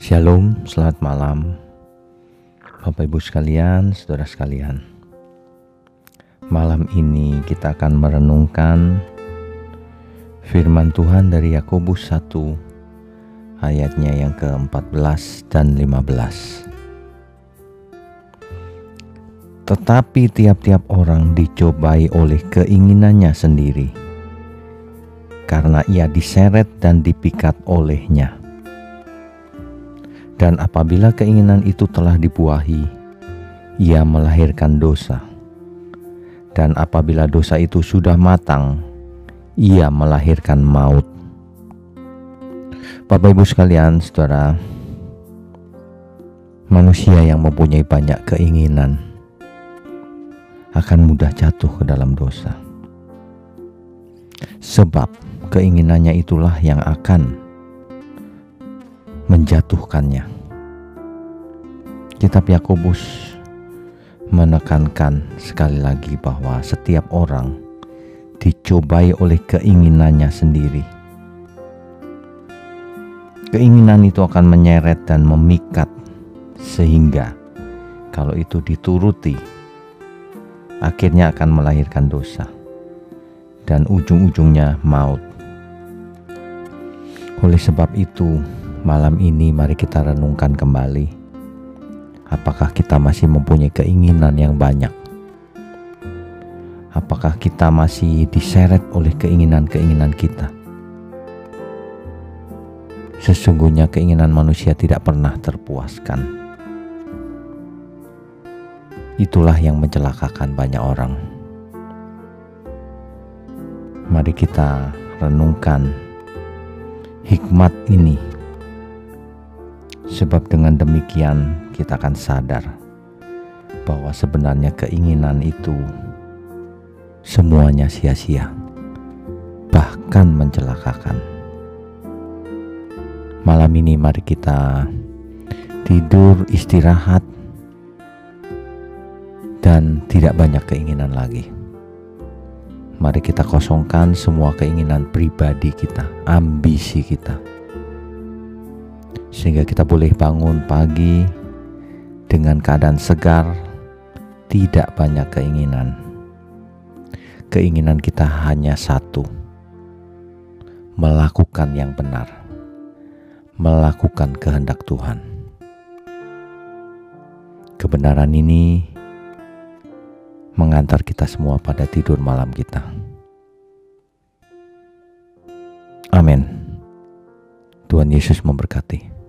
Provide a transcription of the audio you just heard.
Shalom, selamat malam. Bapak Ibu sekalian, saudara sekalian. Malam ini kita akan merenungkan firman Tuhan dari Yakobus 1 ayatnya yang ke-14 dan 15 Tetapi tiap-tiap orang dicobai oleh keinginannya sendiri karena ia diseret dan dipikat olehnya. Dan apabila keinginan itu telah dibuahi, ia melahirkan dosa. Dan apabila dosa itu sudah matang, ia melahirkan maut. Bapak Ibu sekalian, saudara, manusia yang mempunyai banyak keinginan akan mudah jatuh ke dalam dosa. Sebab keinginannya itulah yang akan menjatuhkannya. Kitab Yakobus menekankan sekali lagi bahwa setiap orang dicobai oleh keinginannya sendiri. Keinginan itu akan menyeret dan memikat sehingga kalau itu dituruti akhirnya akan melahirkan dosa dan ujung-ujungnya maut. Oleh sebab itu, Malam ini mari kita renungkan kembali. Apakah kita masih mempunyai keinginan yang banyak? Apakah kita masih diseret oleh keinginan-keinginan kita? Sesungguhnya keinginan manusia tidak pernah terpuaskan. Itulah yang mencelakakan banyak orang. Mari kita renungkan hikmat ini Sebab dengan demikian kita akan sadar bahwa sebenarnya keinginan itu semuanya sia-sia, bahkan mencelakakan. Malam ini mari kita tidur istirahat dan tidak banyak keinginan lagi. Mari kita kosongkan semua keinginan pribadi kita, ambisi kita sehingga kita boleh bangun pagi dengan keadaan segar, tidak banyak keinginan. Keinginan kita hanya satu: melakukan yang benar, melakukan kehendak Tuhan. Kebenaran ini mengantar kita semua pada tidur malam kita. Amin. Tuhan Yesus memberkati.